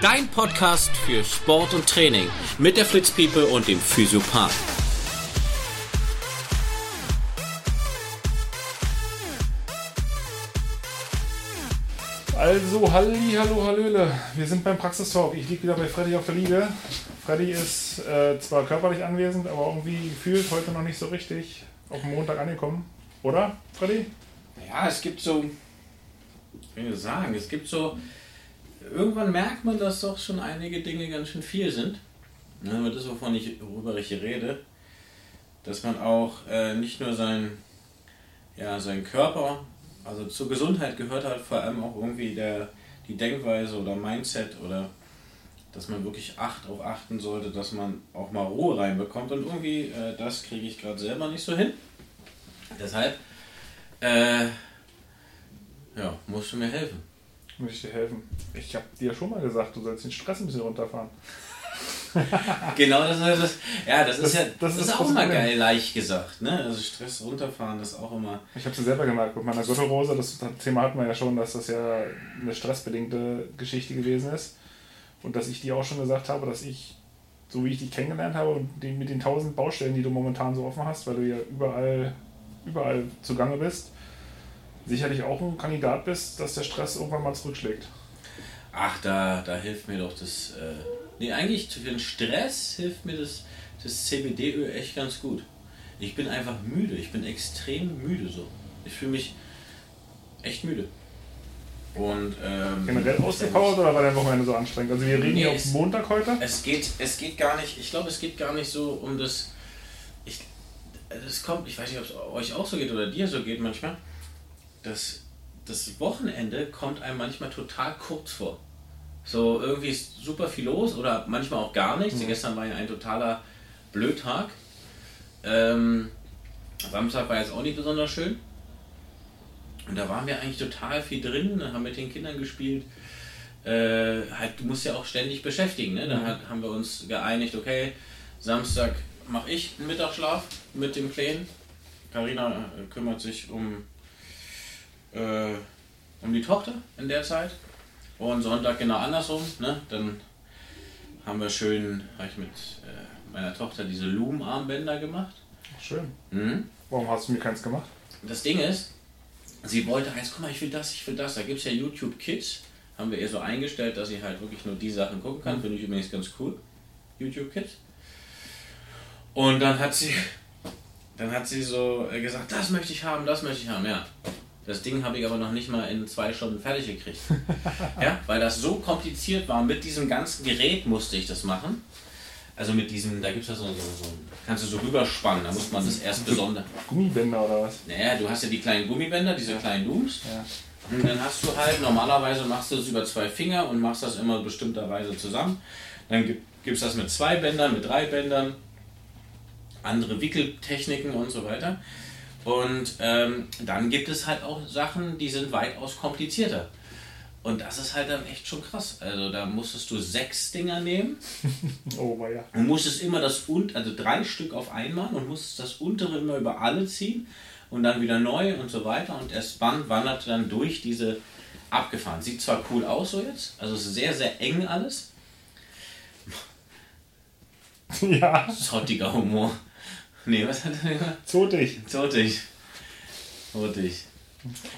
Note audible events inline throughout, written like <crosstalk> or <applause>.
Dein Podcast für Sport und Training mit der Fritz People und dem Physiopath. Also, halli, hallo, hallöle. Wir sind beim Praxistalk. Ich liege wieder bei Freddy auf der Liege. Freddy ist äh, zwar körperlich anwesend, aber irgendwie gefühlt heute noch nicht so richtig auf dem Montag angekommen. Oder, Freddy? Ja, es gibt so, wie soll ich sagen, es gibt so, irgendwann merkt man, dass doch schon einige Dinge ganz schön viel sind. Ja, das, wovon ich, worüber ich hier rede, dass man auch äh, nicht nur sein, ja, seinen Körper also zur Gesundheit gehört halt vor allem auch irgendwie der, die Denkweise oder Mindset oder dass man wirklich Acht auf achten sollte, dass man auch mal Ruhe reinbekommt und irgendwie äh, das kriege ich gerade selber nicht so hin. Deshalb äh, ja, musst du mir helfen. Muss ich dir helfen? Ich habe dir schon mal gesagt, du sollst den Stress ein bisschen runterfahren. <laughs> genau, das ist, das, ja, das, das ist ja das, das ist auch immer geil, leicht gesagt. Ne? Also Stress runterfahren ist auch immer. Ich habe es selber gemerkt mit meiner Gürtelrose. Das Thema hatten wir ja schon, dass das ja eine stressbedingte Geschichte gewesen ist. Und dass ich dir auch schon gesagt habe, dass ich, so wie ich dich kennengelernt habe, und mit den tausend Baustellen, die du momentan so offen hast, weil du ja überall, überall zugange bist, sicherlich auch ein Kandidat bist, dass der Stress irgendwann mal zurückschlägt. Ach, da, da hilft mir doch das. Äh Nee, eigentlich für den Stress hilft mir das, das CBD-Öl echt ganz gut. Ich bin einfach müde. Ich bin extrem müde so. Ich fühle mich echt müde. Und, ähm, Generell ausgepowert oder war dein Wochenende so anstrengend? Also wir reden nee, hier auf Montag heute. Es geht, es geht gar nicht, ich glaube, es geht gar nicht so um das. Ich, das kommt, ich weiß nicht, ob es euch auch so geht oder dir so geht manchmal. Das, das Wochenende kommt einem manchmal total kurz vor. So irgendwie ist super viel los oder manchmal auch gar nichts. Mhm. Gestern war ja ein totaler Blödtag. Ähm, Samstag war jetzt auch nicht besonders schön. Und da waren wir eigentlich total viel drin, haben mit den Kindern gespielt. Äh, halt, du musst ja auch ständig beschäftigen. Ne? Dann mhm. haben wir uns geeinigt, okay, Samstag mache ich einen Mittagsschlaf mit dem Kleinen. Karina äh, kümmert sich um, äh, um die Tochter in der Zeit. Und Sonntag genau andersrum, ne? Dann haben wir schön, habe ich mit äh, meiner Tochter diese Lumenarmbänder gemacht. Schön. Mhm. Warum hast du mir keins gemacht? Das Ding ist, sie wollte eins, guck mal, ich will das, ich will das. Da gibt es ja YouTube Kids. Haben wir ihr so eingestellt, dass sie halt wirklich nur die Sachen gucken kann. Mhm. Finde ich übrigens ganz cool. YouTube Kids. Und dann hat sie, dann hat sie so äh, gesagt, das möchte ich haben, das möchte ich haben, ja. Das Ding habe ich aber noch nicht mal in zwei Stunden fertig gekriegt. <laughs> ja, weil das so kompliziert war. Mit diesem ganzen Gerät musste ich das machen. Also mit diesem, da gibt es ja so, so, so, kannst du so rüberspannen, da muss man das erst besonders. Gummibänder oder was? Naja, du hast ja die kleinen Gummibänder, diese kleinen Dooms. Ja. Und dann hast du halt, normalerweise machst du das über zwei Finger und machst das immer bestimmterweise zusammen. Dann gibt es das mit zwei Bändern, mit drei Bändern, andere Wickeltechniken und so weiter. Und ähm, dann gibt es halt auch Sachen, die sind weitaus komplizierter. Und das ist halt dann echt schon krass. Also da musstest du sechs Dinger nehmen. <laughs> oh, ja. Und musstest immer das und also drei Stück auf einmal und musstest das untere immer über alle ziehen und dann wieder neu und so weiter. Und das Band wandert dann durch diese abgefahren. Sieht zwar cool aus so jetzt, also es ist sehr, sehr eng alles. <laughs> Ja. Zottiger Humor. Nee, was hat er gesagt? Zotig. Zotig. Zotig.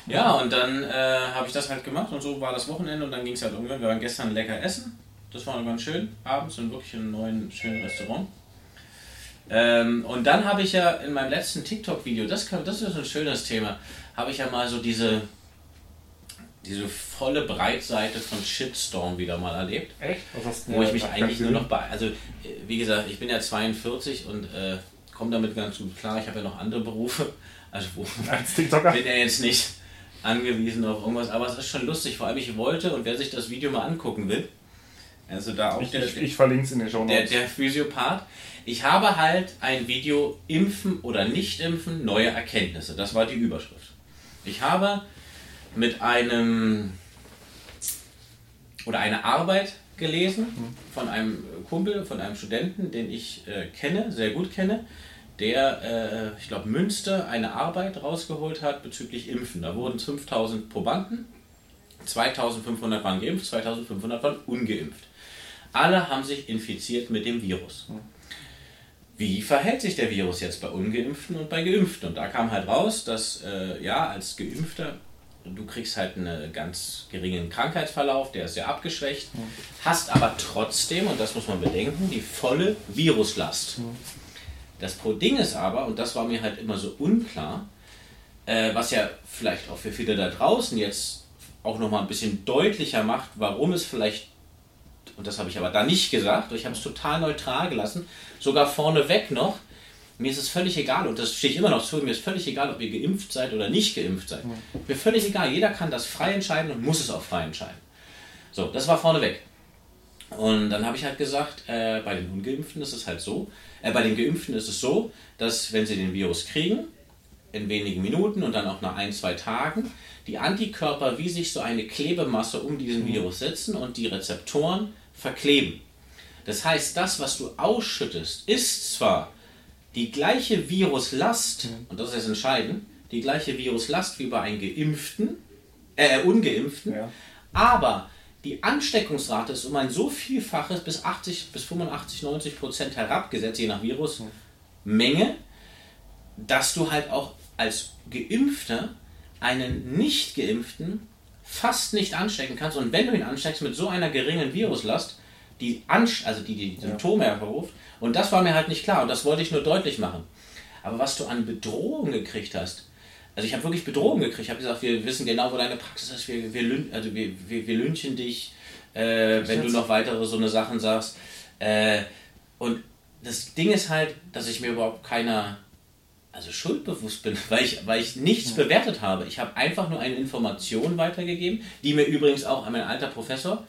Ja, und dann äh, habe ich das halt gemacht und so war das Wochenende und dann ging es halt irgendwann. Wir waren gestern lecker essen. Das war ganz schön. Abends in wirklich einem neuen, schönen Restaurant. Ähm, und dann habe ich ja in meinem letzten TikTok-Video, das, das ist ein schönes Thema, habe ich ja mal so diese, diese volle Breitseite von Shitstorm wieder mal erlebt. Echt? Was hast du Wo ich mich eigentlich nur noch bei. Also, äh, wie gesagt, ich bin ja 42 und äh, komme damit ganz gut klar. Ich habe ja noch andere Berufe. Also wo <laughs> Als TikToker? bin ja jetzt nicht angewiesen auf irgendwas, aber es ist schon lustig. Vor allem ich wollte und wer sich das Video mal angucken will, also da auch ich, der, ich, ich verlinke es in den Show Notes. Der, der Physiopath. Ich habe halt ein Video Impfen oder nicht impfen, neue Erkenntnisse. Das war die Überschrift. Ich habe mit einem oder eine Arbeit gelesen hm. von einem Kumpel, von einem Studenten, den ich äh, kenne, sehr gut kenne, der, äh, ich glaube, Münster eine Arbeit rausgeholt hat bezüglich Impfen. Da wurden 5000 Probanden, 2500 waren geimpft, 2500 waren ungeimpft. Alle haben sich infiziert mit dem Virus. Wie verhält sich der Virus jetzt bei Ungeimpften und bei Geimpften? Und da kam halt raus, dass äh, ja, als Geimpfter, du kriegst halt einen ganz geringen Krankheitsverlauf, der ist sehr abgeschwächt, hast aber trotzdem, und das muss man bedenken, die volle Viruslast. Das Ding ist aber, und das war mir halt immer so unklar, äh, was ja vielleicht auch für viele da draußen jetzt auch nochmal ein bisschen deutlicher macht, warum es vielleicht, und das habe ich aber da nicht gesagt, ich habe es total neutral gelassen, sogar vorneweg noch, mir ist es völlig egal, und das stehe ich immer noch zu, mir ist völlig egal, ob ihr geimpft seid oder nicht geimpft seid. Mir völlig egal, jeder kann das frei entscheiden und muss es auch frei entscheiden. So, das war vorneweg. Und dann habe ich halt gesagt, äh, bei den Ungeimpften ist es halt so, bei den Geimpften ist es so, dass wenn sie den Virus kriegen, in wenigen Minuten und dann auch nach ein, zwei Tagen, die Antikörper wie sich so eine Klebemasse um diesen Virus setzen und die Rezeptoren verkleben. Das heißt, das, was du ausschüttest, ist zwar die gleiche Viruslast, und das ist entscheidend, die gleiche Viruslast wie bei einem Geimpften, äh, Ungeimpften, Ja. aber die Ansteckungsrate ist um ein so vielfaches bis 80 bis 85, 90 Prozent herabgesetzt, je nach Virusmenge, dass du halt auch als Geimpfter einen Nicht-Geimpften fast nicht anstecken kannst. Und wenn du ihn ansteckst mit so einer geringen Viruslast, die, Anst also die, die Symptome hervorruft, und das war mir halt nicht klar und das wollte ich nur deutlich machen. Aber was du an Bedrohung gekriegt hast, also ich habe wirklich Bedrohung gekriegt. Ich habe gesagt, wir wissen genau, wo deine Praxis ist. Wir, wir, also wir, wir, wir lynchen dich, äh, wenn du noch weitere so eine Sachen sagst. Äh, und das Ding ist halt, dass ich mir überhaupt keiner also schuldbewusst bin, <laughs> weil ich, weil ich nichts bewertet habe. Ich habe einfach nur eine Information weitergegeben, die mir übrigens auch mein alter Professor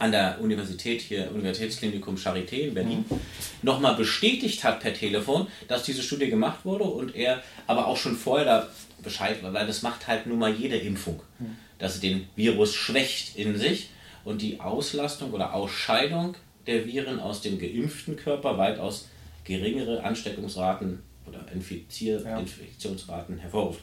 an der Universität hier, Universitätsklinikum Charité in Berlin, nochmal bestätigt hat per Telefon, dass diese Studie gemacht wurde und er aber auch schon vorher da Bescheid war, weil das macht halt nun mal jede Impfung, dass sie den Virus schwächt in sich und die Auslastung oder Ausscheidung der Viren aus dem geimpften Körper weitaus geringere Ansteckungsraten oder Infizier Ja. Infektionsraten hervorruft.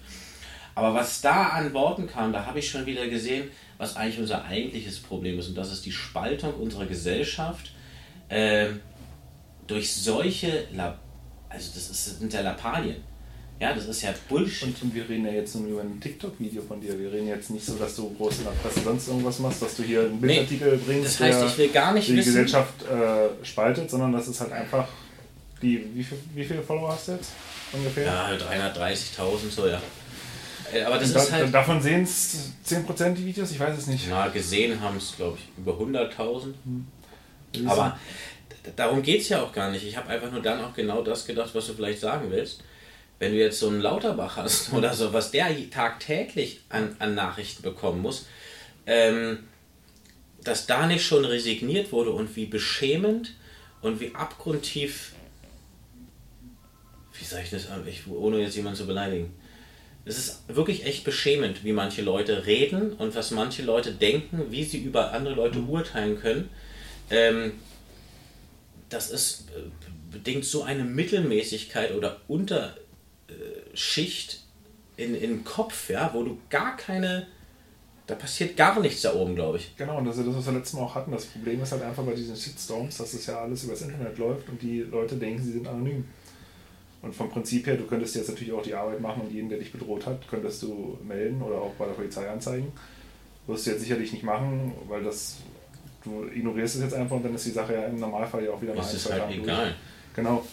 Aber was da an Worten kam, da habe ich schon wieder gesehen, was eigentlich unser eigentliches Problem ist. Und das ist die Spaltung unserer Gesellschaft äh, durch solche, La also das, ist, das sind ja Lappalien. Ja, das ist ja Bullshit. Und, und wir reden ja jetzt nur über ein TikTok-Video von dir. Wir reden jetzt nicht so, dass du groß in der Presse sonst irgendwas machst, dass du hier einen Bildartikel bringst, das heißt, der ich will gar nicht die wissen- Gesellschaft äh, spaltet, sondern das ist halt einfach die. Wie, viel, wie viele Follower hast du jetzt ungefähr? Ja, 330.000 so, ja. Äh, Aber das da, ist halt. davon sehen es 10% die Videos, ich weiß es nicht. Na, gesehen haben es, glaube ich, über 100.000. Wie Aber darum geht es ja auch gar nicht. Ich habe einfach nur dann auch genau das gedacht, was du vielleicht sagen willst. Wenn du jetzt so einen Lauterbach hast <laughs> oder so, was der tagtäglich an, an Nachrichten bekommen muss, ähm, dass da nicht schon resigniert wurde und wie beschämend und wie abgrundtief, wie sage ich das, ich, ohne jetzt jemanden zu beleidigen. Es ist wirklich echt beschämend, wie manche Leute reden und was manche Leute denken, wie sie über andere Leute urteilen können. Ähm, das ist äh, bedingt so eine Mittelmäßigkeit oder Unterschicht in, im Kopf, ja, wo du gar keine, da passiert gar nichts da oben, glaube ich. Genau, und das ist das, was wir letztes Mal auch hatten. Das Problem ist halt einfach bei diesen Shitstorms, dass es ja alles übers Internet läuft und die Leute denken, sie sind anonym. Und vom Prinzip her, du könntest jetzt natürlich auch die Arbeit machen und jeden, der dich bedroht hat, könntest du melden oder auch bei der Polizei anzeigen. Wirst du jetzt sicherlich nicht machen, weil das du ignorierst es jetzt einfach und dann ist die Sache ja im Normalfall ja auch wieder Das ein, ist zwei halt Tagen egal. durch. Genau.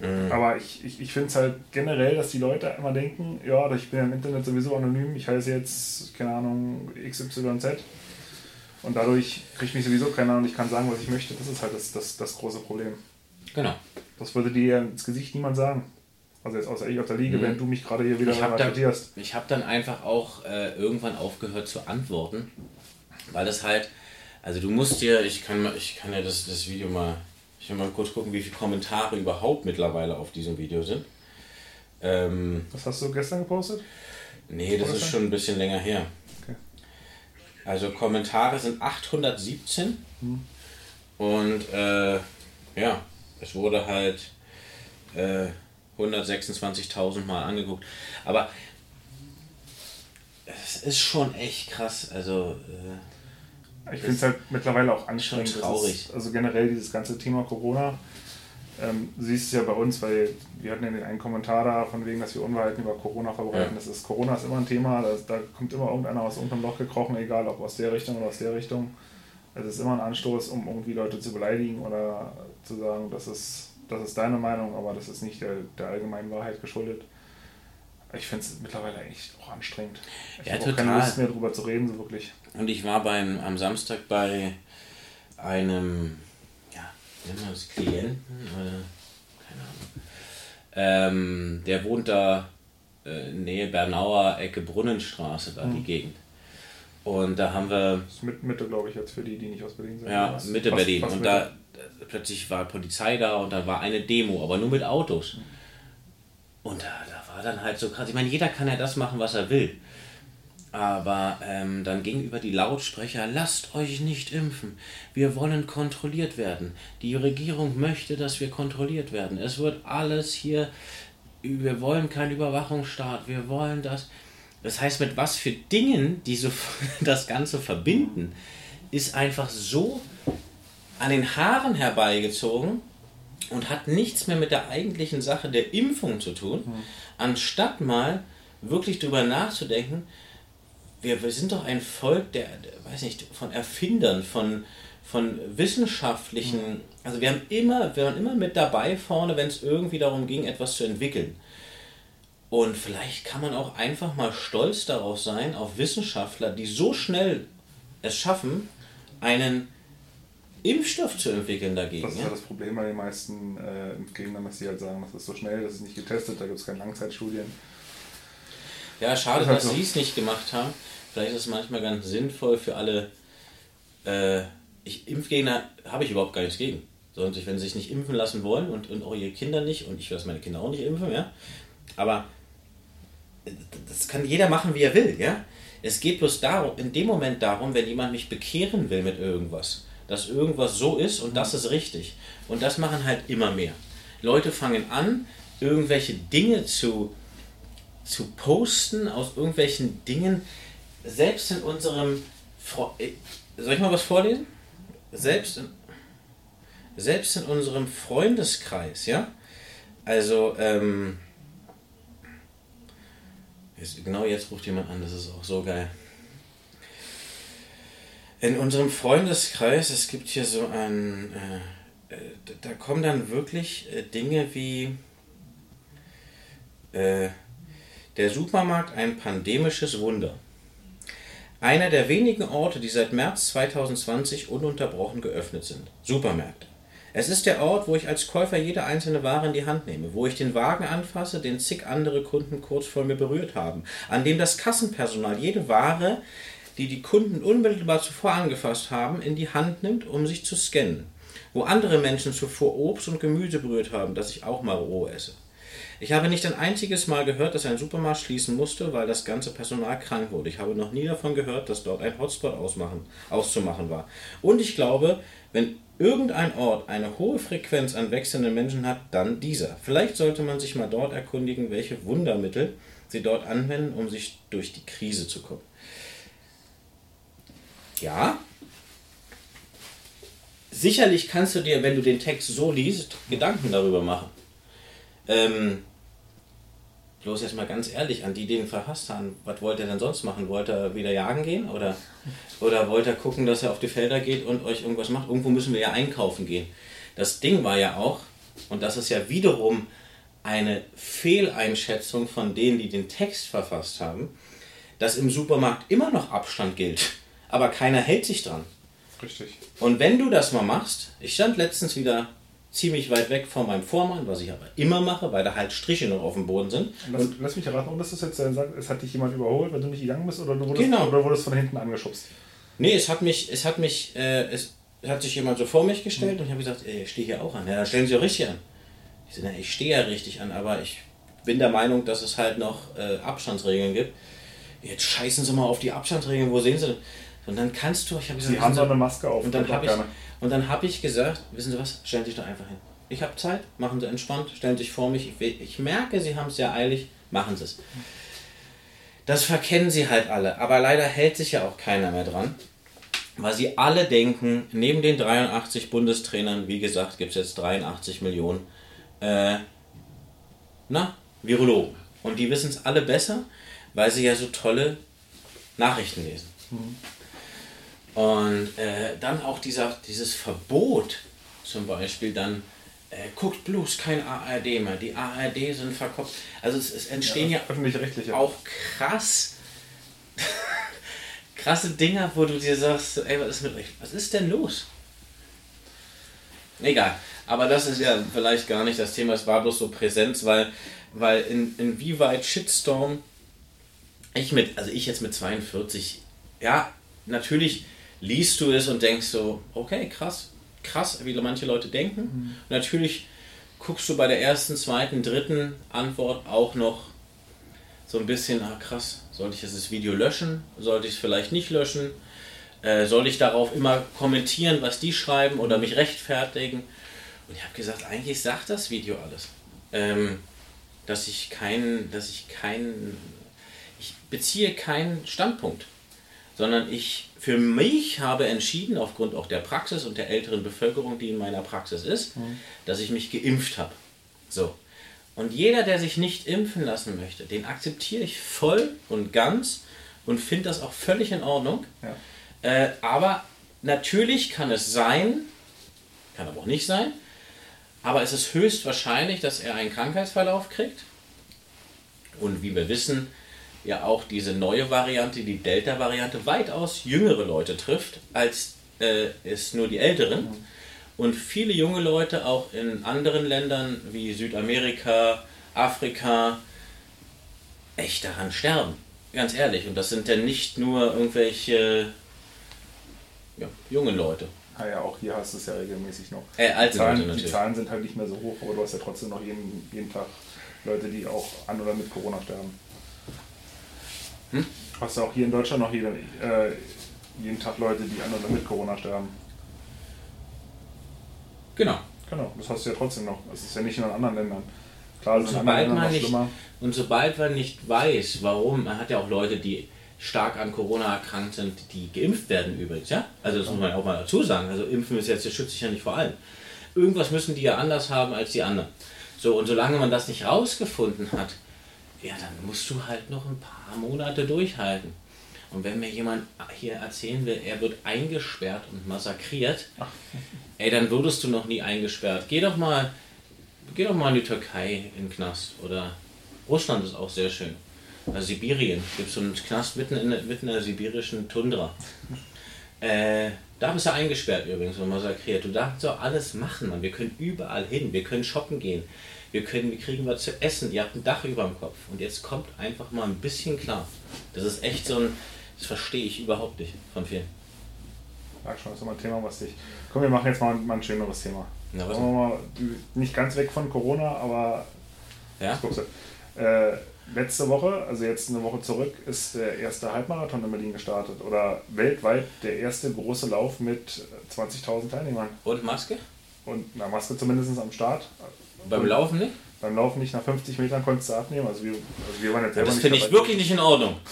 Mhm. Aber ich, ich, ich finde es halt generell, dass die Leute immer denken, ja, ich bin ja im Internet sowieso anonym, ich heiße jetzt, keine Ahnung, XYZ. Und dadurch kriegt mich sowieso keiner und ich kann sagen, was ich möchte. Das ist halt das, das, das große Problem. Genau. Das würde dir ins Gesicht niemand sagen. Also jetzt außer ich auf der Liege, wenn du mich gerade hier wieder Mhm. Ich habe dann, ich hab dann einfach auch äh, irgendwann aufgehört zu antworten, weil das halt, also du musst dir, ich kann, ich kann ja das, das Video mal, ich will mal kurz gucken, wie viele Kommentare überhaupt mittlerweile auf diesem Video sind. Ähm, Was hast du gestern gepostet? nee, das ist schon? ein bisschen länger her. Okay. Also Kommentare sind 817 und äh, ja, es wurde halt äh, 126.000 Mal angeguckt. Aber es ist schon echt krass. Also, äh, Ich finde es halt mittlerweile auch anstrengend. Traurig. Ist, also generell dieses ganze Thema Corona. Ähm, du siehst es ja bei uns, weil wir hatten ja den einen Kommentar da von wegen, dass wir Unwahrheiten über Corona verbreiten. Ja. Das ist, Corona ist immer ein Thema, da, da kommt immer irgendeiner aus irgendeinem Loch gekrochen, egal ob aus der Richtung oder aus der Richtung. Es ist immer ein Anstoß, um irgendwie Leute zu beleidigen oder zu sagen, das ist, das ist deine Meinung, aber das ist nicht der, der allgemeinen Wahrheit geschuldet. Ich finde es mittlerweile echt auch anstrengend. Ich ja, habe keine Lust mehr darüber zu reden, so wirklich. Und ich war beim, am Samstag bei einem, ja, nennen wir das Klienten, oder, keine Ahnung. Ähm, der wohnt da äh, Nähe Bernauer Ecke Brunnenstraße, da mhm. die Gegend. Und da haben wir. Das ist mit Mitte, glaube ich, jetzt für die, die nicht aus Berlin sind. Ja, Mitte fast, Berlin. Fast und Mitte. da plötzlich war Polizei da und da war eine Demo, aber nur mit Autos. Mhm. Und da, da war dann halt so krass. Ich meine, jeder kann ja das machen, was er will. Aber ähm, dann ging über die Lautsprecher, lasst euch nicht impfen. Wir wollen kontrolliert werden. Die Regierung möchte, dass wir kontrolliert werden. Es wird alles hier, wir wollen keinen Überwachungsstaat, wir wollen das. Das heißt, mit was für Dingen, die so <laughs> das Ganze verbinden, ist einfach so an den Haaren herbeigezogen und hat nichts mehr mit der eigentlichen Sache der Impfung zu tun, mhm. anstatt mal wirklich darüber nachzudenken, wir, wir sind doch ein Volk der, der, weiß nicht, von Erfindern, von, von wissenschaftlichen, mhm. also wir haben immer, wir waren immer mit dabei vorne, wenn es irgendwie darum ging, etwas zu entwickeln. Und vielleicht kann man auch einfach mal stolz darauf sein, auf Wissenschaftler, die so schnell es schaffen, einen Impfstoff zu entwickeln dagegen. Das ist ja, das Problem bei den meisten äh, Impfgegnern, dass sie halt sagen, das ist so schnell, das ist nicht getestet, da gibt es keine Langzeitstudien. Ja, schade, das halt dass so. sie es nicht gemacht haben. Vielleicht ist es manchmal ganz sinnvoll für alle. Äh, ich, Impfgegner habe ich überhaupt gar nichts gegen. Sich, wenn sie sich nicht impfen lassen wollen und, und auch ihre Kinder nicht, und ich lasse meine Kinder auch nicht impfen, ja. Aber das kann jeder machen, wie er will, ja. Es geht bloß darum, in dem Moment darum, wenn jemand mich bekehren will mit irgendwas, dass irgendwas so ist und das ist richtig. Und das machen halt immer mehr. Leute fangen an, irgendwelche Dinge zu zu posten aus irgendwelchen Dingen, selbst in unserem. Fre äh, Soll ich mal was vorlesen? Selbst in, selbst in unserem Freundeskreis, ja? Also, ähm. Jetzt, genau jetzt ruft jemand an, das ist auch so geil. In unserem Freundeskreis, es gibt hier so ein. Äh, äh da kommen dann wirklich äh, Dinge wie. Äh, der Supermarkt ein pandemisches Wunder. Einer der wenigen Orte, die seit März 2020 ununterbrochen geöffnet sind. Supermärkte. Es ist der Ort, wo ich als Käufer jede einzelne Ware in die Hand nehme, wo ich den Wagen anfasse, den zig andere Kunden kurz vor mir berührt haben, an dem das Kassenpersonal jede Ware, die die Kunden unmittelbar zuvor angefasst haben, in die Hand nimmt, um sich zu scannen, wo andere Menschen zuvor Obst und Gemüse berührt haben, das ich auch mal roh esse. Ich habe nicht ein einziges Mal gehört, dass ein Supermarkt schließen musste, weil das ganze Personal krank wurde. Ich habe noch nie davon gehört, dass dort ein Hotspot ausmachen, auszumachen war. Und ich glaube, wenn irgendein Ort eine hohe Frequenz an wechselnden Menschen hat, dann dieser. Vielleicht sollte man sich mal dort erkundigen, welche Wundermittel sie dort anwenden, um sich durch die Krise zu kommen. Ja, sicherlich kannst du dir, wenn du den Text so liest, Gedanken darüber machen. Ähm, bloß jetzt mal ganz ehrlich, an die, die ihn verhasst haben, was wollte er denn sonst machen? Wollte er wieder jagen gehen? Oder, oder wollte er gucken, dass er auf die Felder geht und euch irgendwas macht? Irgendwo müssen wir ja einkaufen gehen. Das Ding war ja auch, und das ist ja wiederum eine Fehleinschätzung von denen, die den Text verfasst haben, dass im Supermarkt immer noch Abstand gilt, aber keiner hält sich dran. Richtig. Und wenn du das mal machst, ich stand letztens wieder ziemlich weit weg von meinem Vormann, was ich aber immer mache, weil da halt Striche noch auf dem Boden sind. Lass, und lass mich erraten, und das ist jetzt, es hat dich jemand überholt, weil du nicht gegangen bist, oder du wurdest, genau. oder wurdest von hinten angeschubst? Nee, es hat mich, es hat mich, äh, es hat sich jemand so vor mich gestellt mhm. und ich habe gesagt, ey, ich stehe hier auch an. Ja, dann stellen Sie auch richtig an. Ich sage, ich stehe ja richtig an, aber ich bin der Meinung, dass es halt noch äh, Abstandsregeln gibt. Jetzt scheißen Sie mal auf die Abstandsregeln, wo sehen Sie denn? Und dann kannst du, ich habe gesagt, Sie haben so eine Maske auf. Und dann habe ich, und dann habe ich gesagt, wissen Sie was, stellen Sie sich doch einfach hin. Ich habe Zeit, machen Sie entspannt, stellen Sie sich vor mich. Ich, ich merke, Sie haben es sehr eilig, machen Sie es. Das verkennen Sie halt alle, aber leider hält sich ja auch keiner mehr dran. weil sie alle denken, neben den 83 Bundestrainern, wie gesagt, gibt es jetzt 83 Millionen, äh, na, Virologen. Und die wissen es alle besser, weil sie ja so tolle Nachrichten lesen. Mhm. Und äh, dann auch dieser, dieses Verbot, zum Beispiel dann, äh, guckt bloß kein ARD mehr, die ARD sind verkauft. Also es, es entstehen ja, ja auch krass <laughs> krasse Dinger, wo du dir sagst, ey, was ist mit euch? Was ist denn los? Egal. Aber das ist ja vielleicht gar nicht das Thema, es war bloß so Präsenz, weil, weil in, inwieweit Shitstorm ich mit, also ich jetzt mit 42, ja, natürlich liest du es und denkst so, okay, krass, krass, wie manche Leute denken. Mhm. Natürlich guckst du bei der ersten, zweiten, dritten Antwort auch noch so ein bisschen, ah krass, sollte ich das Video löschen? Sollte ich es vielleicht nicht löschen? Äh, soll ich darauf immer kommentieren, was die schreiben oder mich rechtfertigen? Und ich habe gesagt, eigentlich sagt das Video alles. Ähm, dass ich keinen, dass ich keinen, ich beziehe keinen Standpunkt, sondern ich für mich habe entschieden, aufgrund auch der Praxis und der älteren Bevölkerung, die in meiner Praxis ist, mhm. dass ich mich geimpft habe. So. Und jeder, der sich nicht impfen lassen möchte, den akzeptiere ich voll und ganz und finde das auch völlig in Ordnung. Ja. Äh, aber natürlich kann es sein, kann aber auch nicht sein, aber es ist höchstwahrscheinlich, dass er einen Krankheitsverlauf kriegt. Und wie wir wissen, ja auch diese neue Variante, die Delta-Variante, weitaus jüngere Leute trifft, als äh, es nur die Älteren. Mhm und viele junge Leute auch in anderen Ländern wie Südamerika, Afrika echt daran sterben. Ganz ehrlich. Und das sind ja nicht nur irgendwelche ja, junge Leute. Ah ja, auch hier hast du es ja regelmäßig noch. Äh, alte Zahlen, Leute natürlich. Die Zahlen sind halt nicht mehr so hoch, aber du hast ja trotzdem noch jeden, jeden Tag Leute, die auch an oder mit Corona sterben. Hm? Hast du auch hier in Deutschland noch jeden, äh, jeden Tag Leute, die an oder mit Corona sterben. Genau. Genau, das hast du ja trotzdem noch. Das ist ja nicht in anderen Ländern. Klar, und sobald, man nicht, und sobald man nicht weiß, warum, man hat ja auch Leute, die stark an Corona erkrankt sind, die geimpft werden übrigens, ja? Also das muss man auch mal dazu sagen. Also impfen ist jetzt, das schützt sich ja nicht vor allem. Irgendwas müssen die ja anders haben als die anderen. So, und solange man das nicht rausgefunden hat, ja, dann musst du halt noch ein paar Monate durchhalten. Und wenn mir jemand hier erzählen will, er wird eingesperrt und massakriert, ey, dann würdest du noch nie eingesperrt. Geh doch mal, geh doch mal in die Türkei in den Knast oder Russland ist auch sehr schön. Also Sibirien gibt es so einen Knast mitten in, mitten in der sibirischen Tundra. Äh, da bist du eingesperrt übrigens und massakriert. Du darfst doch alles machen, Mann. Wir können überall hin. Wir können shoppen gehen. Wir können, wir kriegen was zu essen. Ihr habt ein Dach über dem Kopf. Und jetzt kommt einfach mal ein bisschen klar. Das ist echt so ein, das verstehe ich überhaupt nicht von vielen. Sag schon, das ist immer ein Thema, was dich. Komm, wir machen jetzt mal, mal ein schöneres Thema. Na, was mal, nicht ganz weg von Corona, aber. Ja. Äh, letzte Woche, also jetzt eine Woche zurück, ist der erste Halbmarathon in Berlin gestartet. Oder weltweit der erste große Lauf mit 20.000 Teilnehmern. Und Maske? Und na, Maske zumindest am Start. Beim Und Laufen nicht? Beim Laufen nicht nach 50 Metern konntest du abnehmen. Also wir, also wir waren jetzt selber Das finde ich wirklich nicht in Ordnung. <laughs>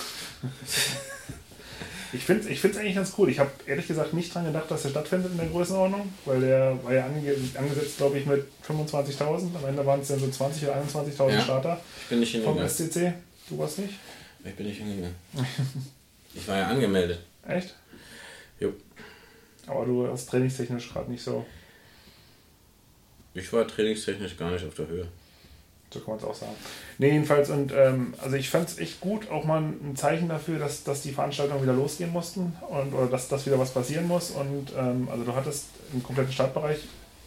Ich finde es ich eigentlich ganz cool. Ich habe ehrlich gesagt nicht daran gedacht, dass er stattfindet in der Größenordnung, weil der war ja ange angesetzt, glaube ich, mit 25.000. Am Ende waren es dann so 20.000 oder 21.000 ja, Starter. Ich bin nicht hingegangen. Vom SCC. Du warst nicht? Ich bin nicht hingegangen. <laughs> ich war ja angemeldet. Echt? Jo. Aber du hast trainingstechnisch gerade nicht so. Ich war trainingstechnisch gar nicht auf der Höhe. So kann man es auch sagen. Nee, jedenfalls, und ähm, also ich fand es echt gut, auch mal ein Zeichen dafür, dass, dass die Veranstaltungen wieder losgehen mussten und oder dass, dass wieder was passieren muss. Und ähm, also du hattest im kompletten Stadtbereich.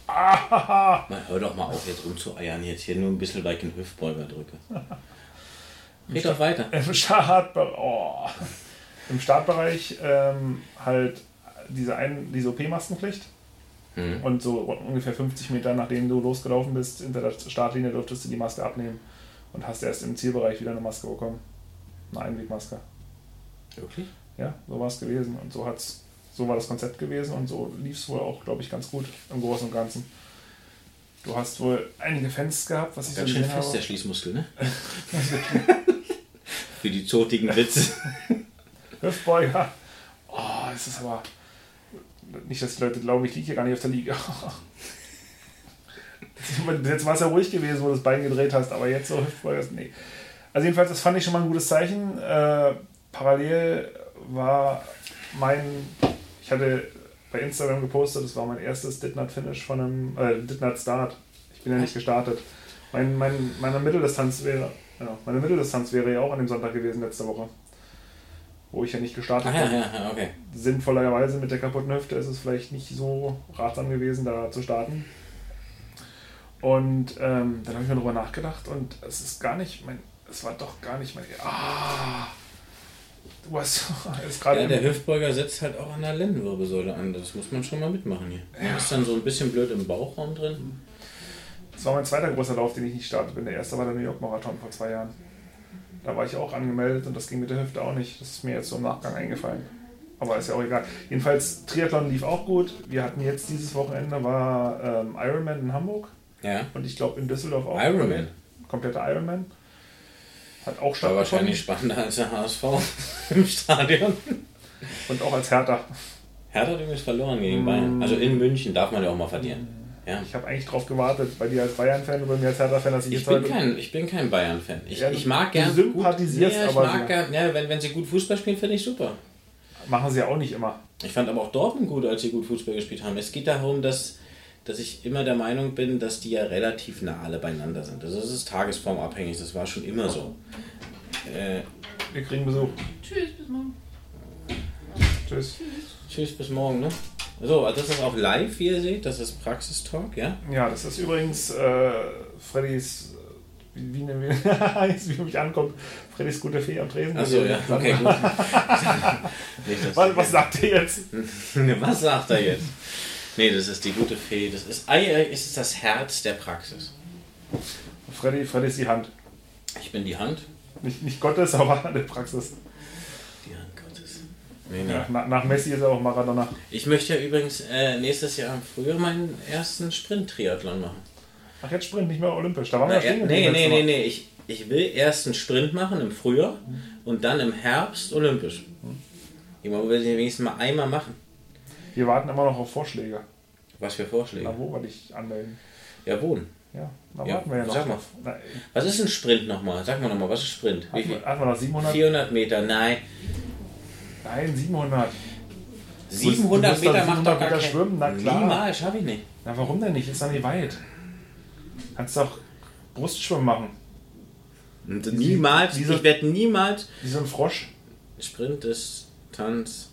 Ah, Man, hör doch mal auf, jetzt rumzueiern, jetzt hier nur ein bisschen like einen Hüftbeuger drücke. Red doch weiter. Im, Startbereich, oh. Im Startbereich ähm, halt diese, diese OP-Maskenpflicht. Mhm. Und so ungefähr 50 Meter nachdem du losgelaufen bist, hinter der Startlinie durftest du die Maske abnehmen und hast erst im Zielbereich wieder eine Maske bekommen. Eine Einwegmaske. Wirklich? Ja, so war es gewesen. Und so hat's, so war das Konzept gewesen und so lief es wohl auch, glaube ich, ganz gut im Großen und Ganzen. Du hast wohl einige Fans gehabt, was ich Ganz so schön fest, habe. der Schließmuskel, ne? <laughs> Für die zotigen Witze. Hüftbeuger. Oh, es ist aber nicht, dass die Leute glauben, ich liege hier gar nicht auf der Liga. <laughs> jetzt war es ja ruhig gewesen, wo du das Bein gedreht hast, aber jetzt so Hüftbeuger, nee. Also jedenfalls, das fand ich schon mal ein gutes Zeichen. Äh, parallel war mein, ich hatte bei Instagram gepostet, das war mein erstes Ditnat-Finish von einem, äh, Ditnat-Start. Ich bin ja nicht gestartet. Mein, mein, meine Mitteldistanz wäre, ja, meine Mitteldistanz wäre ja auch an dem Sonntag gewesen letzte Woche. Wo ich ja nicht gestartet ah, bin. Ja, ja, okay. Sinnvollerweise mit der kaputten Hüfte ist es vielleicht nicht so ratsam gewesen, da zu starten. Und ähm, dann habe ich mir darüber nachgedacht und es ist gar nicht mein, es war doch gar nicht mein, ah, du hast <laughs> ist gerade. Ja, der Hüftbeuger setzt halt auch an der Lendenwirbelsäule an, das muss man schon mal mitmachen hier. Ja. ist dann so ein bisschen blöd im Bauchraum drin. Das war mein zweiter großer Lauf, den ich nicht startet bin. Der erste war der New York Marathon vor zwei Jahren. Da war ich auch angemeldet und das ging mit der Hüfte auch nicht. Das ist mir jetzt so im Nachgang eingefallen. Aber ist ja auch egal. Jedenfalls, Triathlon lief auch gut. Wir hatten jetzt dieses Wochenende war ähm, Ironman in Hamburg. Ja. Und ich glaube in Düsseldorf auch. Ironman. Kompletter Ironman. Hat auch stattgefunden. War wahrscheinlich spannender als der HSV <laughs> im Stadion. Und auch als Hertha. Hertha hat übrigens verloren gegen mm. Bayern. Also in München darf man ja auch mal verlieren. Ja. Ich habe eigentlich darauf gewartet, bei dir als Bayern-Fan und bei mir als Hertha-Fan, dass ich, ich jetzt bin kein, Ich bin kein Bayern-Fan. Ich, ja, ich mag gerne. Du sympathisierst gut, ja, ich aber. Mag gern, ja, wenn, wenn sie gut Fußball spielen, finde ich super. Machen sie ja auch nicht immer. Ich fand aber auch Dortmund gut, als sie gut Fußball gespielt haben. Es geht darum, dass, dass ich immer der Meinung bin, dass die ja relativ nah alle beieinander sind. Also das ist tagesformabhängig, das war schon immer so. Äh, Wir kriegen Besuch. Tschüss, bis morgen. Tschüss. Tschüss, bis morgen, ne? So, also das ist auch live, wie ihr seht, das ist Praxistalk, ja? Ja, das ist übrigens äh, Freddys, wie, wie, wie, <laughs> jetzt, wie mich ankommt, Freddys gute Fee am Tresen. Achso, ja, okay, gut. <laughs> Nicht, was, was sagt er jetzt? <laughs> was sagt er jetzt? Nee, das ist die gute Fee, das ist, eigentlich ist das Herz der Praxis. Freddy, Freddy ist die Hand. Ich bin die Hand. Nicht, nicht Gottes, aber der Praxis. Nee, nee. Nach, nach, Messi ist er auch Maradona. Ich möchte ja übrigens äh, nächstes Jahr im Frühjahr meinen ersten Sprint-Triathlon machen. Ach, jetzt Sprint, nicht mehr olympisch. Da waren wir ja stehen. Nee, nee, nee, nee. Ich, ich will erst einen Sprint machen im Frühjahr mhm. und dann im Herbst olympisch. Mhm. Ich will den wenigstens mal einmal machen. Wir warten immer noch auf Vorschläge. Was für Vorschläge? Na, wo wir dich anmelden? Ja, wo? Ja, da ja, warten wir ja noch. Sag mal. Was ist ein Sprint nochmal? Sag mal nochmal, was ist Sprint? Hat man noch 700? 400 Meter, nein. Nein, 700. 700 Meter macht doch gar schwimmen, na klar. Niemals, schaffe ich nicht. Na, warum denn nicht? Ist doch nicht weit. Kannst doch Brustschwimmen machen. Und niemals, diese, ich werde niemals... Wie so ein Frosch. Sprint, Distanz,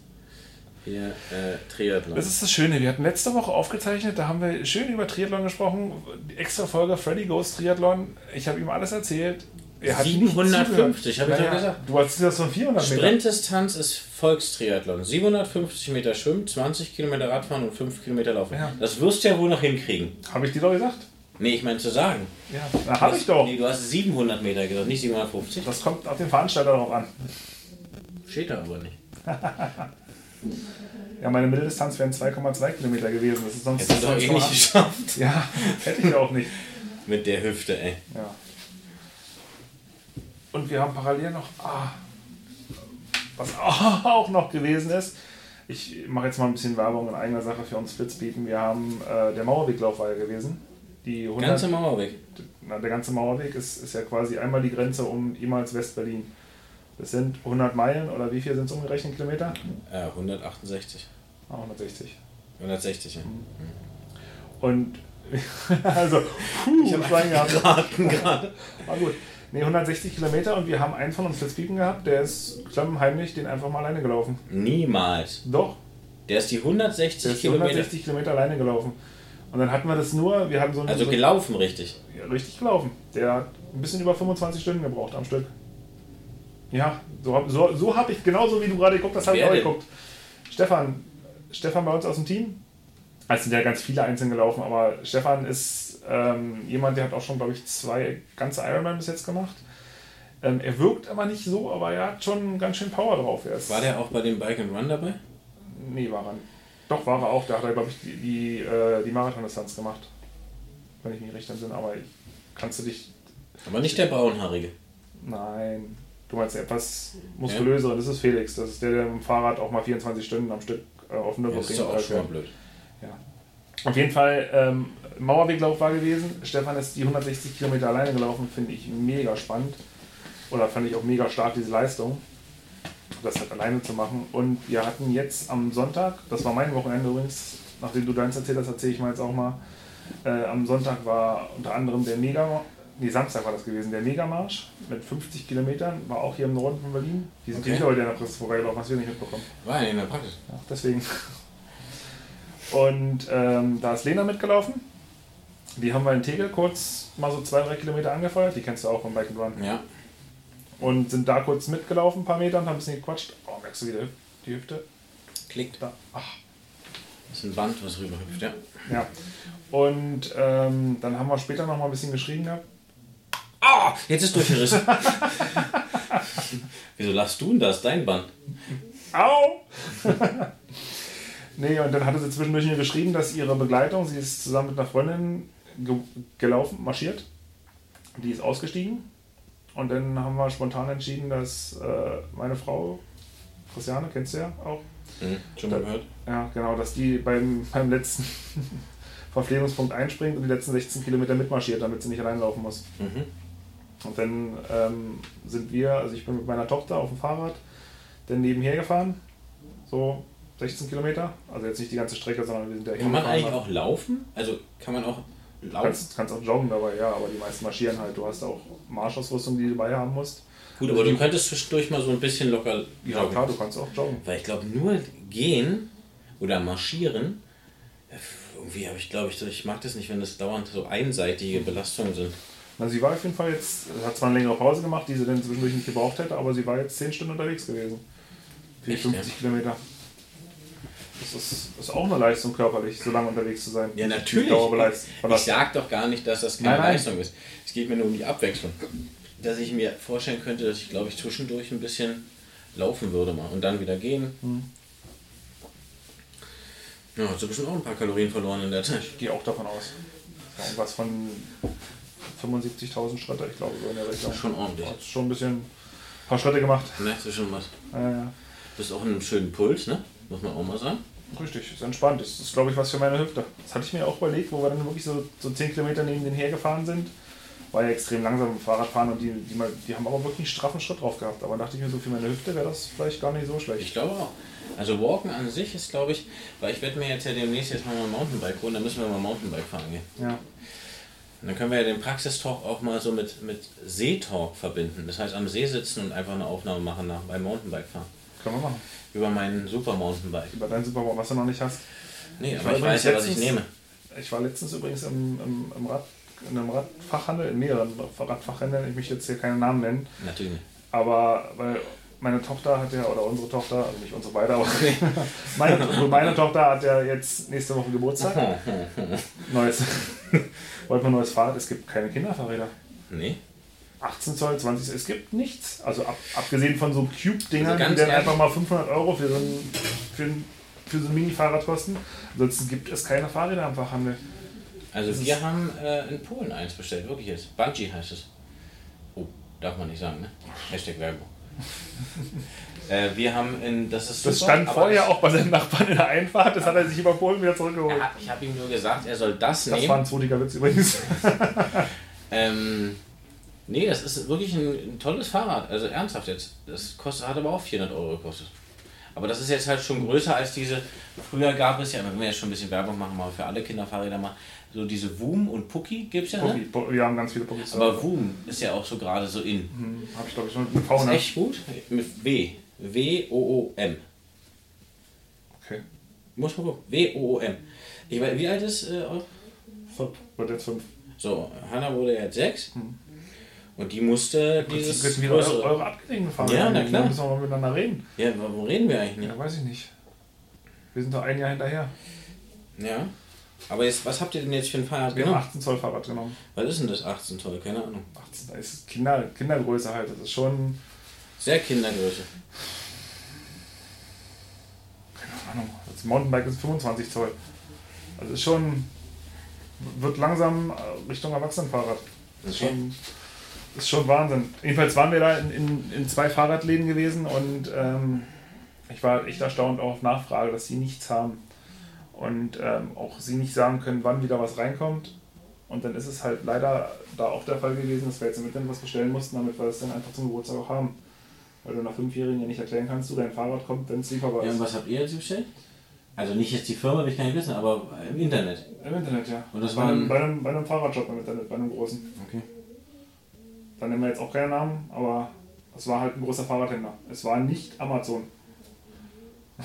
hier, äh, Triathlon. Das ist das Schöne. Wir hatten letzte Woche aufgezeichnet, da haben wir schön über Triathlon gesprochen. Die extra Folge Freddy Goes Triathlon. Ich habe ihm alles erzählt. 750, habe ich doch gesagt. Du hast das von 400 Meter. Sprintdistanz ist Volkstriathlon. 750 Meter Schwimmen, 20 Kilometer Radfahren und 5 Kilometer Laufen. Ja. Das wirst du ja wohl noch hinkriegen. Habe ich dir doch gesagt? Nee, ich meine zu sagen. Ja, habe ich doch. Nee, du hast 700 Meter gesagt, nicht 750. Das kommt auf den Veranstalter darauf an. Steht da aber nicht. <laughs> ja, meine Mitteldistanz wären 2,2 Kilometer gewesen. Das ist sonst Hättest du doch eh nicht geschafft. Ja, hätte ich auch nicht. Mit der Hüfte, ey. Ja. Und wir haben parallel noch, ah, was <laughs> auch noch gewesen ist, ich mache jetzt mal ein bisschen Werbung in eigener Sache für uns Spitzbieten. Wir haben, äh, der Mauerweglauf war ja gewesen. Die 100, ganze Mauerweg? Na, der ganze Mauerweg ist, ist ja quasi einmal die Grenze um ehemals West-Berlin. Das sind 100 Meilen oder wie viel sind es umgerechnet Kilometer? Äh, 168. Ah, 160. 160, ja. Mhm. Und <laughs> also, puh, ich habe gerade. War <laughs> gut. Ne, 160 Kilometer und wir haben einen von uns Fitzbieten gehabt, der ist heimlich den einfach mal alleine gelaufen. Niemals. Doch. Der ist die 160 der ist die 160 Kilometer alleine gelaufen. Und dann hatten wir das nur, wir hatten so Also so, gelaufen, richtig? Ja, richtig gelaufen. Der hat ein bisschen über 25 Stunden gebraucht am Stück. Ja, so, so, so habe ich, genauso wie du gerade geguckt hast, habe ich auch geguckt. Stefan, Stefan bei uns aus dem Team. Es sind ja ganz viele einzeln gelaufen, aber Stefan ist ähm, jemand, der hat auch schon, glaube ich, zwei ganze Ironman bis jetzt gemacht. Ähm, er wirkt aber nicht so, aber er hat schon ganz schön Power drauf. Er war der auch bei dem Bike and Run dabei? Nee, war er nicht. Doch, war er auch. Da hat er, glaube ich, die, die, äh, die Marathon-Distanz gemacht. Wenn ich mich recht entsinne. Aber kannst du dich. Aber nicht der braunhaarige. Nein. Du meinst etwas muskulösere, ja. das ist Felix. Das ist der, der mit dem Fahrrad auch mal 24 Stunden am Stück äh, auf Nürburgring. Das ist doch auch schon blöd. Auf jeden Fall, ähm, Mauerweglauf war gewesen. Stefan ist die 160 Kilometer alleine gelaufen, finde ich mega spannend. Oder fand ich auch mega stark, diese Leistung. Das halt alleine zu machen. Und wir hatten jetzt am Sonntag, das war mein Wochenende übrigens, nachdem du deins erzählt hast, erzähle ich mal jetzt auch mal. Äh, am Sonntag war unter anderem der Mega, nee, Samstag war das gewesen, der Megamarsch mit 50 Kilometern, war auch hier im Norden von Berlin. Die sind Okay. okay. heute in der Presse vorbeigelaufen, hast du nicht mitbekommen. War ja in der Praxis. Ja, deswegen. Und ähm, da ist Lena mitgelaufen. Die haben wir in Tegel kurz mal so zwei, drei Kilometer angefeuert. Die kennst du auch vom Bike and Run. Ja. Und sind da kurz mitgelaufen, ein paar Meter und haben ein bisschen gequatscht. Oh, merkst du wieder die Hüfte? Klickt. Da. Ach, Das ist ein Band, was rüberhüpft, ja. ja. Und ähm, dann haben wir später noch mal ein bisschen geschrieben gehabt. Ah, jetzt ist durchgerissen. <laughs> Wieso lachst du denn das? Dein Band. Au! <laughs> nee, und dann hatte sie zwischendurch mir geschrieben, dass ihre Begleitung, sie ist zusammen mit einer Freundin ge gelaufen, marschiert. Die ist ausgestiegen. Und dann haben wir spontan entschieden, dass äh, meine Frau, Christiane, kennst du ja auch, Hm, schon mal gehört? ja, genau, dass die beim, <laughs> beim letzten <laughs> Verpflegungspunkt einspringt und die letzten 16 Kilometer mitmarschiert, damit sie nicht reinlaufen muss. Mhm. Und dann ähm, sind wir, also ich bin mit meiner Tochter auf dem Fahrrad, dann nebenher gefahren, so 16 Kilometer, also jetzt nicht die ganze Strecke, sondern wir sind ja Kann man eigentlich auch laufen? Also kann man auch laufen? kannst, kannst auch joggen dabei, ja, aber die meisten marschieren halt. Du hast auch Marschausrüstung, die du dabei haben musst. Gut, aber du könntest zwischendurch mal so ein bisschen locker Ja, joggen. klar, du kannst auch joggen. Weil ich glaube, nur gehen oder marschieren, irgendwie habe ich, glaube ich, ich mag das nicht, wenn das dauernd so einseitige Belastungen sind. Na, sie war auf jeden Fall jetzt, hat zwar eine längere Pause gemacht, die sie dann zwischendurch nicht gebraucht hätte, aber sie war jetzt 10 Stunden unterwegs gewesen. Für Echt, 50 ja? Das ist, ist auch eine Leistung körperlich, so lange unterwegs zu sein. Ja, natürlich. Ich sage doch gar nicht, dass das keine Nein, nein. Leistung ist. Es geht mir nur um die Abwechslung. Dass ich mir vorstellen könnte, dass ich, glaube ich, zwischendurch ein bisschen laufen würde mal und dann wieder gehen. Hm. Ja, hast du bestimmt auch ein paar Kalorien verloren in der Zeit. Ich gehe auch davon aus. Das Irgendwas von 75.000 Schritte, ich glaube, so in der Richtung. Schon ordentlich. Hat schon ein bisschen, ein paar Schritte gemacht. Ne, das ist schon was. Äh, Du bist auch in einem schönen Puls, ne? Muss man auch mal sagen. richtig, ist entspannt. Das ist, glaube ich, was für meine Hüfte. Das hatte ich mir auch überlegt, wo wir dann wirklich so, so 10 Kilometer neben den hergefahren sind. War ja extrem langsam im Fahrradfahren und die, die, mal- die haben aber wirklich einen straffen Schritt drauf gehabt. Aber dachte ich mir so, für meine Hüfte wäre das vielleicht gar nicht so schlecht. Ich glaube auch. Also Walken an sich ist, glaube ich, weil ich werde mir jetzt ja demnächst jetzt mal ein Mountainbike holen, dann müssen wir mal Mountainbike fahren gehen. Ja. Und dann können wir ja den Praxistalk auch mal so mit, mit Seetalk verbinden. Das heißt, am See sitzen und einfach eine Aufnahme machen nach, beim Mountainbike fahren. Können wir machen. Über meinen Super Mountainbike. Über dein Superbau, was du noch nicht hast. Nee, aber ich weiß ja, was ich nehme. Ich war letztens übrigens im, im, im Rad, in einem Radfachhandel, in mehreren Radfachhändlern, ich möchte jetzt hier keinen Namen nennen, Natürlich nicht. aber weil meine Tochter hat ja, oder unsere Tochter, also nicht unsere beide, aber <laughs> meine, meine Tochter hat ja jetzt nächste Woche Geburtstag. <laughs> Neues, <laughs> wollte man ein neues Fahrrad, es gibt keine Kinderfahrräder. nee. 18 Zoll, 20 Zoll, es gibt nichts. Also ab, abgesehen von so Cube-Dingern, Also die dann einfach mal 500 Euro für so ein, für ein, für so ein Mini-Fahrrad kosten. Ansonsten gibt es keine Fahrräder am Fachhandel. Also Das wir haben äh, in Polen eins bestellt, wirklich jetzt. Bungee heißt es. Oh, darf man nicht sagen, ne? Hashtag Werbung. <laughs> äh, wir haben in, das ist Das super, stand aber vorher das- auch bei seinem Nachbarn in der Einfahrt, das hat er sich über Polen wieder zurückgeholt. Ja, ich habe ihm nur gesagt, er soll das, Das war nehmen. ein zwotiger Witz übrigens. <laughs> Ähm, nee, das ist wirklich ein, ein tolles Fahrrad. Also ernsthaft jetzt. Das kostet, hat aber auch 400 Euro gekostet. Aber das ist jetzt halt schon größer als diese. Früher gab es ja, wenn wir jetzt schon ein bisschen Werbung machen, mal für alle Kinderfahrräder mal, so diese Woom und Pucki gibt es ja, Pucki, ne? Pu- Wir haben ganz viele Puckis. Aber Woom ist ja auch so gerade so in. Hm, Hab ich glaube ich schon mit V, ist ne? echt gut. Mit W. W-O-O-M. Okay. Muss man gucken. W-O-O-M. Ich weiß, wie alt ist äh? Fünf. Wird jetzt fünf. So, Hanna wurde jetzt sechs. Und die musste dieses. Jetzt wieder größere- eure, eure abgelegenen Fahrräder. Ja, na klar. Da müssen wir mal miteinander reden. Ja, warum reden wir eigentlich nicht? Ja, weiß ich nicht. Wir sind doch ein Jahr hinterher. Ja. Aber jetzt, was habt ihr denn jetzt für ein Fahrrad Wir haben genommen? 18 Zoll Fahrrad genommen. Was ist denn das 18 Zoll? Keine Ahnung. 18, da ist Kinder, Kindergröße halt. Das ist schon, Sehr Kindergröße. keine Ahnung, das Mountainbike ist 25 Zoll. Also ist schon, wird langsam äh, Richtung Erwachsenenfahrrad. Das ist Okay. schon, ist schon Wahnsinn. Jedenfalls waren wir da in, in, in zwei Fahrradläden gewesen und ähm, ich war echt erstaunt auch auf Nachfrage, dass sie nichts haben und ähm, auch sie nicht sagen können, wann wieder was reinkommt. Und dann ist es halt leider da auch der Fall gewesen, dass wir jetzt im Internet was bestellen mussten, damit wir es dann einfach zum Geburtstag auch haben. Weil du nach Fünfjährigen ja nicht erklären kannst, du dein Fahrrad kommt, wenn es lieferbar ist. Ja, und was habt ihr jetzt bestellt? Also nicht jetzt die Firma, will ich gar nicht wissen, aber im Internet. Im Internet, ja. Und das bei, war einem, ein- bei, einem, bei einem Fahrradshop im Internet, bei einem großen. Okay. Da nennen wir jetzt auch keinen Namen, aber es war halt ein großer Fahrradhändler. Es war nicht Amazon. <laughs>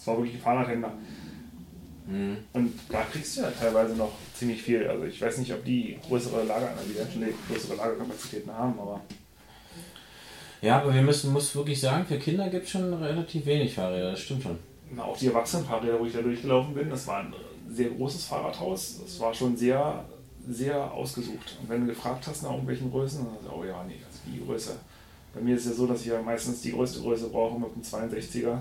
Es war wirklich ein Fahrradhändler. Mhm. Und da kriegst du ja teilweise noch ziemlich viel. Also ich weiß nicht, ob die größere Lager, also die schon größere Lagerkapazitäten haben, aber Ja, aber wir müssen muss wirklich sagen, für Kinder gibt es schon relativ wenig Fahrräder, das stimmt schon. na, auch die Erwachsenenfahrräder, wo ich da durchgelaufen bin, das war ein sehr großes Fahrradhaus. Das war schon sehr, sehr ausgesucht. Und wenn du gefragt hast nach irgendwelchen Größen, dann sagst du, oh ja, nee, also die Größe. Bei mir ist es ja so, dass ich ja meistens die größte Größe brauche mit einem 62er,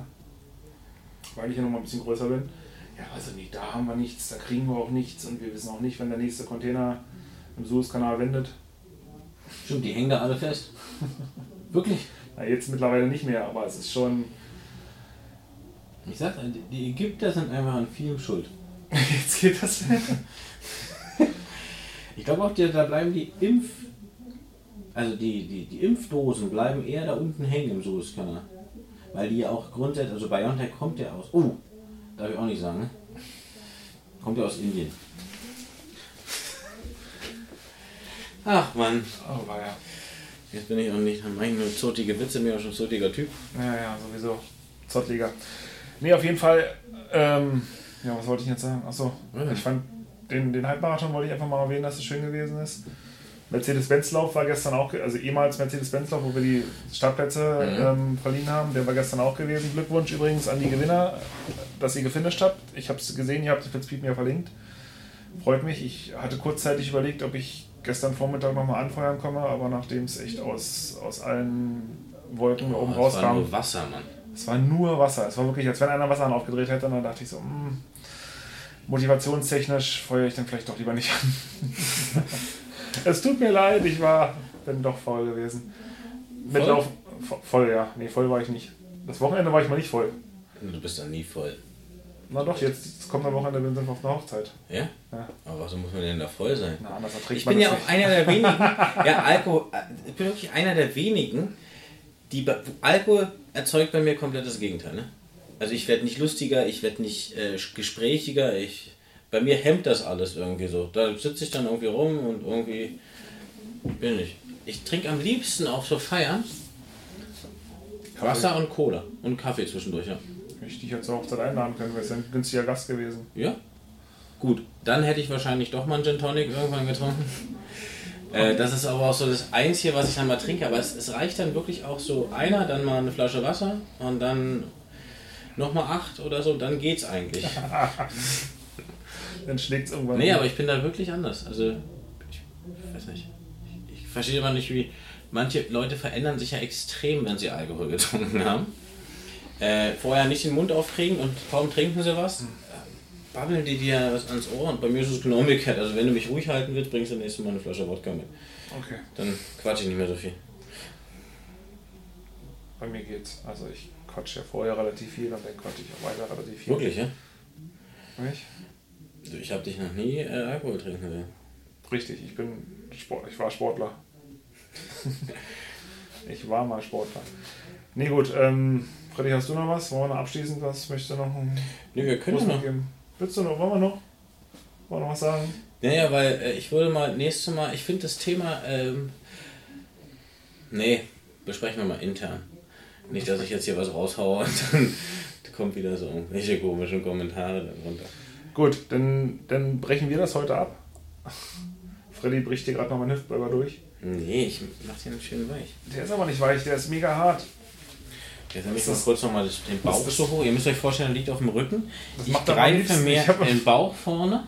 weil ich ja noch mal ein bisschen größer bin. Ja, also nee, da haben wir nichts, da kriegen wir auch nichts und wir wissen auch nicht, wenn der nächste Container im Suezkanal wendet. Stimmt, die hängen da alle fest. <laughs> wirklich? Na, jetzt mittlerweile nicht mehr, aber es ist schon. Ich sag, die Ägypter sind einfach an vielem schuld. <laughs> Jetzt geht das. <laughs> Ich glaube auch, da bleiben die Impf... Also die, die, die Impfdosen bleiben eher da unten hängen im Suezkanal. Weil die ja auch grundsätzlich... Also BioNTech kommt ja aus... Oh, darf ich auch nicht sagen, ne? Kommt ja aus Indien. Ach Mann, Oh, war ja. jetzt bin ich auch nicht... Ich nur zotige Witze, bin ja schon ein zotiger Typ. Ja, ja, sowieso. Zottliga. Nee, auf jeden Fall. Ähm, ja, was wollte ich jetzt sagen? Achso, Ja. ich fand den, den Halbmarathon wollte ich einfach mal erwähnen, dass es schön gewesen ist. Mercedes-Benz-Lauf war gestern auch, also ehemals Mercedes-Benz-Lauf, wo wir die Startplätze ähm, verliehen haben, der war gestern auch gewesen. Glückwunsch übrigens an die Gewinner, dass ihr gefinisht habt. Ich habe es gesehen, ihr habt es Fitzpiep mir verlinkt. Freut mich. Ich hatte kurzzeitig überlegt, ob ich gestern Vormittag nochmal anfeuern komme, aber nachdem es echt aus, aus allen Wolken da oben Oh, das war rauskam, nur Wasser, Mann. es war nur Wasser. Es war wirklich, als wenn einer Wasser aufgedreht hätte. Und dann dachte ich so, hm, motivationstechnisch feuere ich dann vielleicht doch lieber nicht an. <laughs> es tut mir leid, ich war, bin doch faul gewesen. Mit Voll? Lauf, vo- voll, ja. Nee, voll war ich nicht. Das Wochenende war ich mal nicht voll. Du bist dann nie voll. Na doch, jetzt, jetzt kommt am Wochenende, wir sind auf einer Hochzeit. Ja? Ja. Aber warum muss man denn da voll sein? Na, anders Ich bin ja das auch nicht. einer der wenigen, <laughs> ja, Alkohol, äh, ich bin wirklich einer der wenigen, die bei- Alkohol erzeugt bei mir komplett das Gegenteil. Ne? Also ich werde nicht lustiger, ich werde nicht äh, gesprächiger, ich, bei mir hemmt das alles irgendwie so. Da sitze ich dann irgendwie rum und irgendwie bin ich. Ich trinke am liebsten auch so Feiern Wasser und Cola und Kaffee zwischendurch, ja. Hätte ich dich ja zur Hochzeit einladen können, wäre ein günstiger Gast gewesen. Ja. Gut, dann hätte ich wahrscheinlich doch mal einen Gin Tonic irgendwann getrunken. <laughs> Äh, das ist aber auch so das Einzige, was ich dann mal trinke. Aber es, es reicht dann wirklich auch so einer, dann mal eine Flasche Wasser und dann nochmal acht oder so, dann geht's eigentlich. Dann schlägt es irgendwann. Nee, um. aber ich bin da wirklich anders. Also, ich weiß nicht. Ich, ich verstehe immer nicht, wie. Manche Leute verändern sich ja extrem, wenn sie Alkohol <laughs> getrunken haben. Äh, vorher nicht den Mund aufkriegen und kaum trinken sie was. äh, Babbeln die dir was ans Ohr und bei mir ist es genau umgekehrt. Also, wenn du mich ruhig halten willst, bringst du nächstes Mal eine Flasche Wodka mit. Okay, Dann quatsch ich nicht mehr so viel. bei mir geht's. Also ich quatsch ja vorher relativ viel und dann quatsch ich auch weiter relativ viel. Wirklich, ja? Nicht? Du, Ich habe dich noch nie äh, Alkohol trinken sehen. Richtig, ich bin Sport, ich war Sportler. <laughs> ich war mal Sportler. Nee gut, ähm, Freddy, hast du noch was? Wollen wir noch abschließend was? Möchtest du noch ein Nee, wir können Gruß noch. geben? Willst du noch, wollen wir noch? Wollen wir noch was sagen? Naja, weil äh, ich würde mal nächstes Mal, ich finde das Thema, ähm, nee, besprechen wir mal intern. Nicht, dass ich jetzt hier was raushaue und dann <laughs> kommt wieder so irgendwelche komischen Kommentare dann runter. Gut, dann, dann brechen wir das heute ab. Freddy bricht dir gerade noch meinen Hüftbeuger durch. Nee, ich mach den schön weich. Der ist aber nicht weich, der ist mega hart. Jetzt habe ich mal kurz nochmal den Bauch so hoch. Ihr müsst euch vorstellen, er liegt auf dem Rücken. Das Ich macht greife mir den Bauch vorne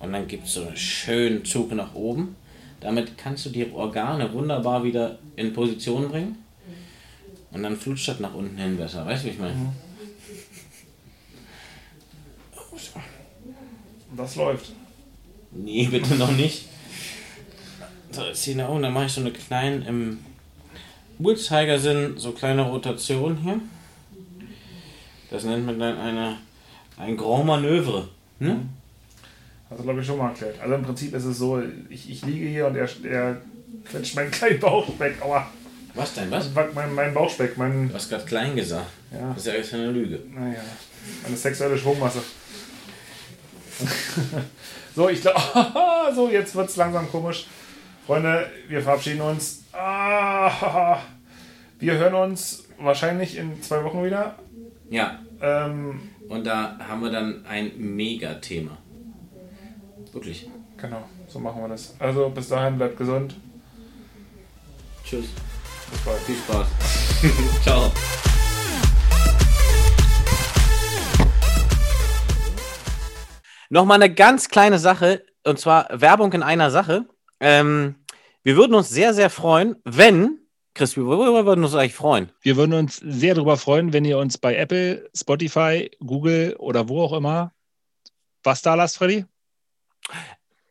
und dann gibt es so einen schönen Zug nach oben. Damit kannst du die Organe wunderbar wieder in Position bringen. Und dann flutscht das nach unten hin besser. Weißt du, wie ich meine? Mhm. Das läuft. Nee, bitte noch nicht. So, jetzt hier nach oben, dann mache ich so eine kleine, im Uhrzeigersinn, so kleine Rotation hier. Das nennt man dann eine, ein Grand Manöuvre. Hm? Hast du, glaube ich, schon mal erklärt. Also im Prinzip ist es so, ich, ich liege hier und er, er quetscht meinen kleinen Bauchspeck. Aua. Was denn, was? Mein, mein Bauchspeck, mein. Du hast gerade klein gesagt. Ja. Das ist ja jetzt eine Lüge. Naja, eine sexuelle Schwungmasse. <laughs> so, ich glaube, <laughs> so, jetzt wird es langsam komisch. Freunde, wir verabschieden uns. Ah, <laughs> wir hören uns wahrscheinlich in zwei Wochen wieder. Ja. Ähm, Und da haben wir dann ein Mega-Thema. Wirklich. genau, so machen wir das. Also bis dahin, bleibt gesund. Tschüss. Bald. Viel Spaß. <laughs> Ciao. Nochmal eine ganz kleine Sache, und zwar Werbung in einer Sache. Ähm, wir würden uns sehr, sehr freuen, wenn, Chris, worüber würden wir uns eigentlich freuen? Wir würden uns sehr darüber freuen, wenn ihr uns bei Apple, Spotify, Google oder wo auch immer was da lasst, Freddy.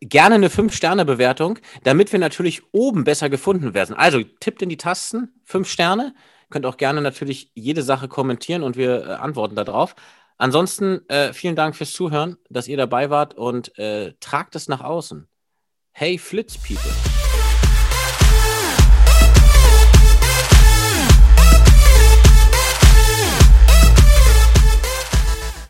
Gerne eine 5-Sterne-Bewertung, damit wir natürlich oben besser gefunden werden. Also tippt in die Tasten, 5 Sterne. Könnt auch gerne natürlich jede Sache kommentieren und wir äh, antworten darauf. Ansonsten äh, vielen Dank fürs Zuhören, dass ihr dabei wart und äh, tragt es nach außen. Hey Flitz People.